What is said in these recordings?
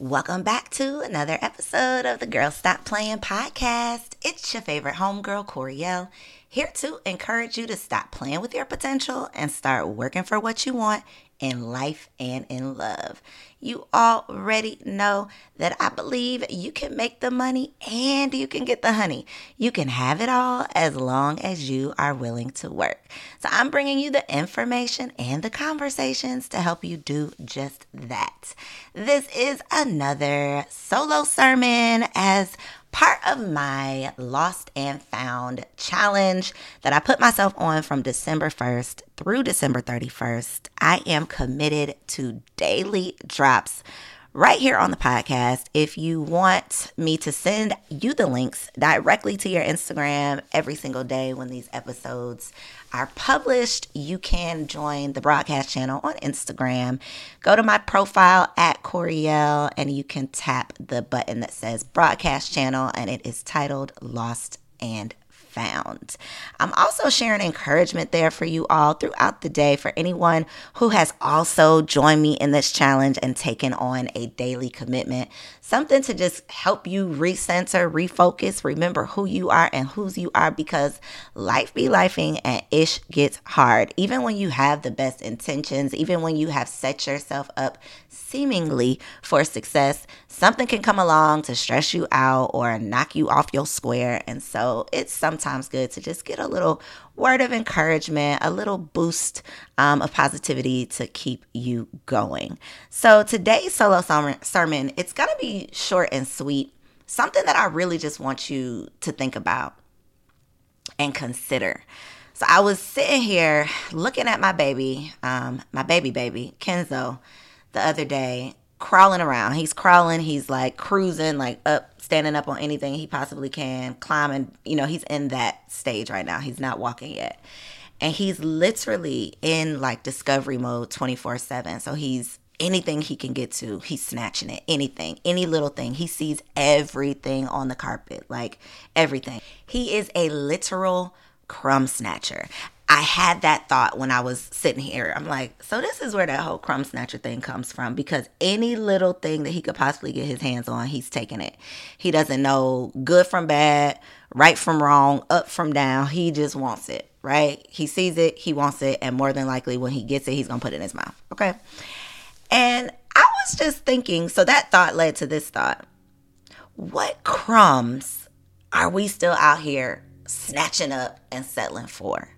Welcome back to another episode of the Girl Stop Playing podcast. It's your favorite homegirl, Coriel, here to encourage you to stop playing with your potential and start working for what you want in life and in love. You already know that I believe you can make the money and you can get the honey. You can have it all as long as you are willing to work. So I'm bringing you the information and the conversations to help you do just that. This is another solo sermon as part of my Lost and Found challenge that I put myself on from December 1st through December 31st. I am committed to daily drops right here on the podcast. If you want me to send you the links directly to your Instagram every single day when these episodes are published, you can join the broadcast channel on Instagram. Go to my profile at Coriel and you can tap the button that says broadcast channel and it is titled Lost and found. I'm also sharing encouragement there for you all throughout the day for anyone who has also joined me in this challenge and taken on a daily commitment. Something to just help you recenter, refocus, remember who you are and whose you are because life be lifing and ish gets hard. Even when you have the best intentions, even when you have set yourself up seemingly for success, something can come along to stress you out or knock you off your square. And so it's sometimes good to just get a little word of encouragement, a little boost um, of positivity to keep you going. So today's solo sermon, it's going to be short and sweet, something that I really just want you to think about and consider. So I was sitting here looking at my baby, um, my baby baby, Kenzo, the other day crawling around. He's crawling, he's like cruising, like up, standing up on anything he possibly can, climbing. You know, he's in that stage right now. He's not walking yet. And he's literally in like discovery mode 24 7. So he's anything he can get to, he's snatching it. Anything, any little thing. He sees everything on the carpet, like everything. He is a literal crumb snatcher. I had that thought when I was sitting here. I'm like, so this is where that whole crumb snatcher thing comes from because any little thing that he could possibly get his hands on, he's taking it. He doesn't know good from bad, right from wrong, up from down. He just wants it, right? He sees it, he wants it, and more than likely when he gets it, he's going to put it in his mouth. Okay. And I was just thinking, so that thought led to this thought. What crumbs are we still out here snatching up and settling for?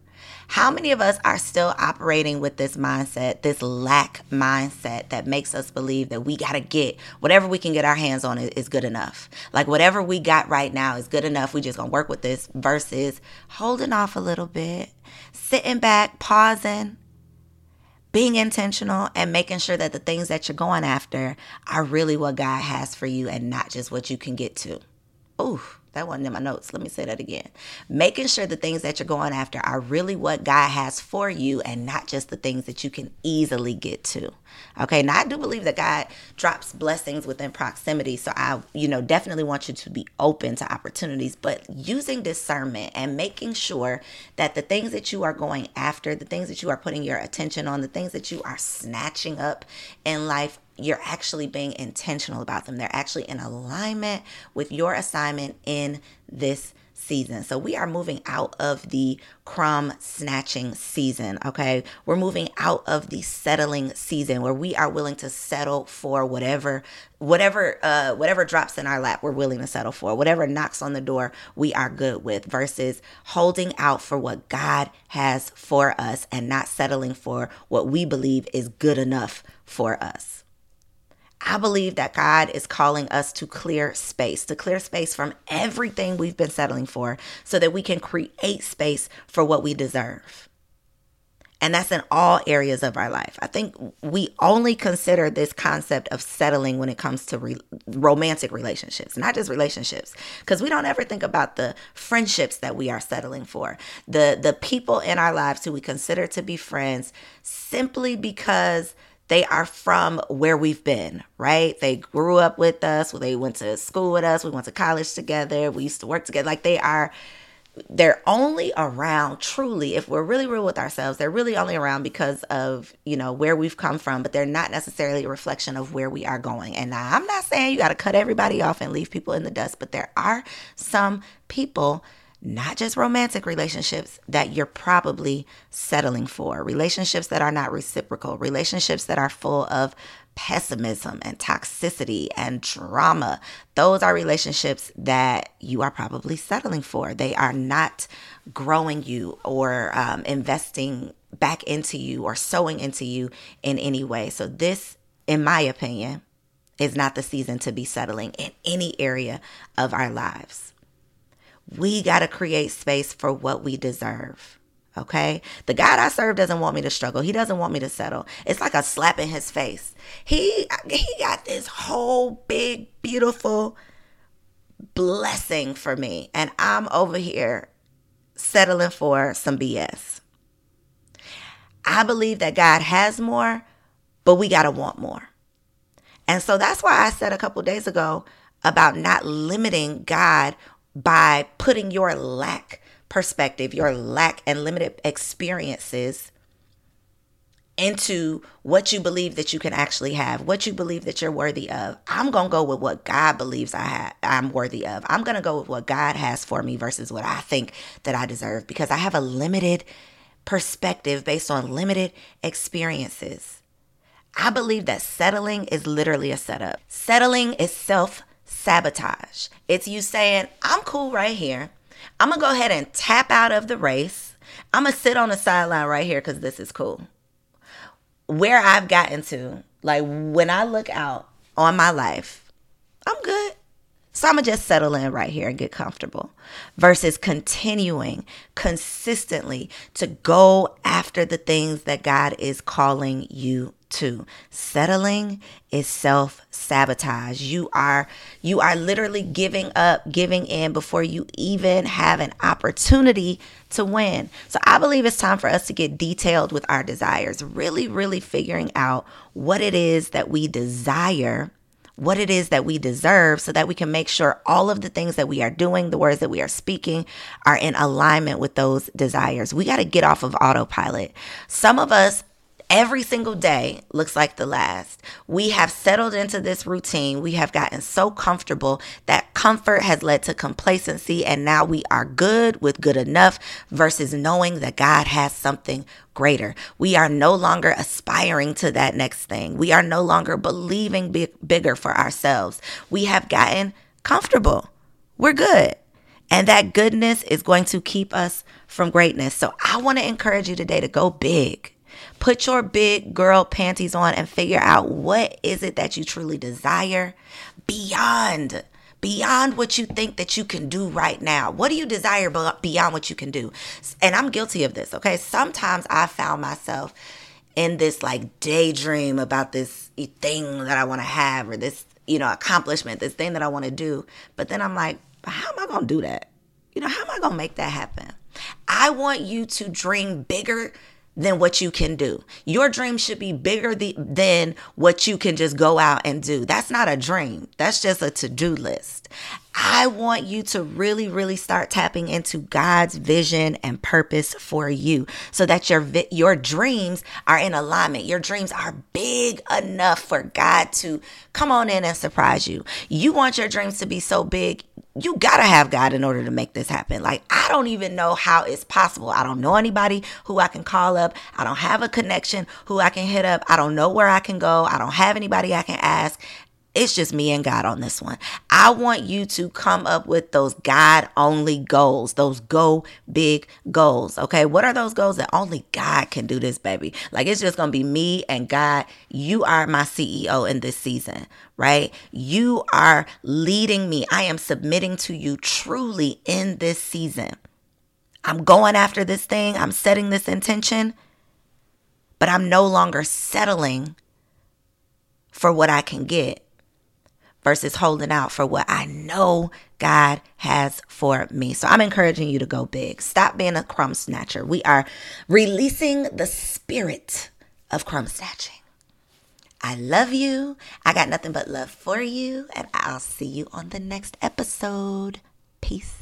How many of us are still operating with this mindset, this lack mindset that makes us believe that we got to get whatever we can get our hands on is good enough? Like whatever we got right now is good enough. We just going to work with this versus holding off a little bit, sitting back, pausing, being intentional and making sure that the things that you're going after are really what God has for you and not just what you can get to. Ooh. That wasn't in my notes. Let me say that again. Making sure the things that you're going after are really what God has for you and not just the things that you can easily get to. Okay. Now, I do believe that God drops blessings within proximity. So, I, you know, definitely want you to be open to opportunities, but using discernment and making sure that the things that you are going after, the things that you are putting your attention on, the things that you are snatching up in life you're actually being intentional about them. They're actually in alignment with your assignment in this season. So we are moving out of the crumb snatching season, okay? We're moving out of the settling season where we are willing to settle for whatever whatever uh whatever drops in our lap, we're willing to settle for. Whatever knocks on the door, we are good with versus holding out for what God has for us and not settling for what we believe is good enough for us. I believe that God is calling us to clear space, to clear space from everything we've been settling for so that we can create space for what we deserve. And that's in all areas of our life. I think we only consider this concept of settling when it comes to re- romantic relationships, not just relationships, because we don't ever think about the friendships that we are settling for, the the people in our lives who we consider to be friends simply because they are from where we've been, right? They grew up with us, they went to school with us, we went to college together, we used to work together. Like they are they're only around truly if we're really real with ourselves they're really only around because of you know where we've come from but they're not necessarily a reflection of where we are going and i'm not saying you got to cut everybody off and leave people in the dust but there are some people not just romantic relationships that you're probably settling for relationships that are not reciprocal relationships that are full of pessimism and toxicity and drama. Those are relationships that you are probably settling for. They are not growing you or um, investing back into you or sowing into you in any way. So, this, in my opinion, is not the season to be settling in any area of our lives. We got to create space for what we deserve. Okay. The God I serve doesn't want me to struggle. He doesn't want me to settle. It's like a slap in his face. He he got this whole big, beautiful blessing for me. And I'm over here settling for some BS. I believe that God has more, but we got to want more. And so that's why I said a couple days ago about not limiting God by putting your lack perspective, your lack and limited experiences into what you believe that you can actually have, what you believe that you're worthy of. I'm going to go with what God believes I have, I'm worthy of. I'm going to go with what God has for me versus what I think that I deserve because I have a limited perspective based on limited experiences. I believe that settling is literally a setup. Settling is self sabotage. It's you saying, I'm cool right here. I'm going to go ahead and tap out of the race. I'm going to sit on the sideline right here because this is cool. Where I've gotten to, like when I look out on my life, I'm good. So I'm going to just settle in right here and get comfortable versus continuing consistently to go after the things that God is calling you to. Settling is self-sabotage. You are you are literally giving up, giving in before you even have an opportunity to win. So I believe it's time for us to get detailed with our desires, really really figuring out what it is that we desire what it is that we deserve so that we can make sure all of the things that we are doing, the words that we are speaking, are in alignment with those desires. We got to get off of autopilot. Some of us every single day looks like the last. We have settled into this routine. We have gotten so comfortable that comfort has led to complacency, and now we are good with good enough versus knowing that God has something greater. We are no longer aspiring to that next thing. We are no longer believing big, bigger for ourselves. We have gotten comfortable. We're good. And that goodness is going to keep us from greatness. So I want to encourage you today to go big. Put your big girl panties on and figure out what is it that you truly desire beyond beyond what you think that you can do right now. What do you desire beyond what you can do? And I'm guilty of this, okay? Sometimes I found myself in this like daydream about this thing that I want to have or this, you know, accomplishment, this thing that I want to do. But then I'm like, how am I going to do that? You know, how am I going to make that happen? I want you to dream bigger than what you can do. Your dream should be bigger the, than what you can just go out and do. That's not a dream. That's just a to-do list. I want you to really really start tapping into God's vision and purpose for you so that your your dreams are in alignment. Your dreams are big enough for God to come on in and surprise you. You want your dreams to be so big, you gotta have God in order to make this happen. Like, I don't even know how it's possible. I don't know anybody who I can call up. I don't have a connection who I can hit up. I don't know where I can go. I don't have anybody I can ask. It's just me and God on this one. I want you to come up with those God only goals, those go big goals. Okay. What are those goals that only God can do this, baby? Like it's just going to be me and God. You are my CEO in this season, right? You are leading me. I am submitting to you truly in this season. I'm going after this thing, I'm setting this intention, but I'm no longer settling for what I can get versus holding out for what I know God has for me. So I'm encouraging you to go big. Stop being a crumb snatcher. We are releasing the spirit of crumb snatching. I love you. I got nothing but love for you. And I'll see you on the next episode. Peace.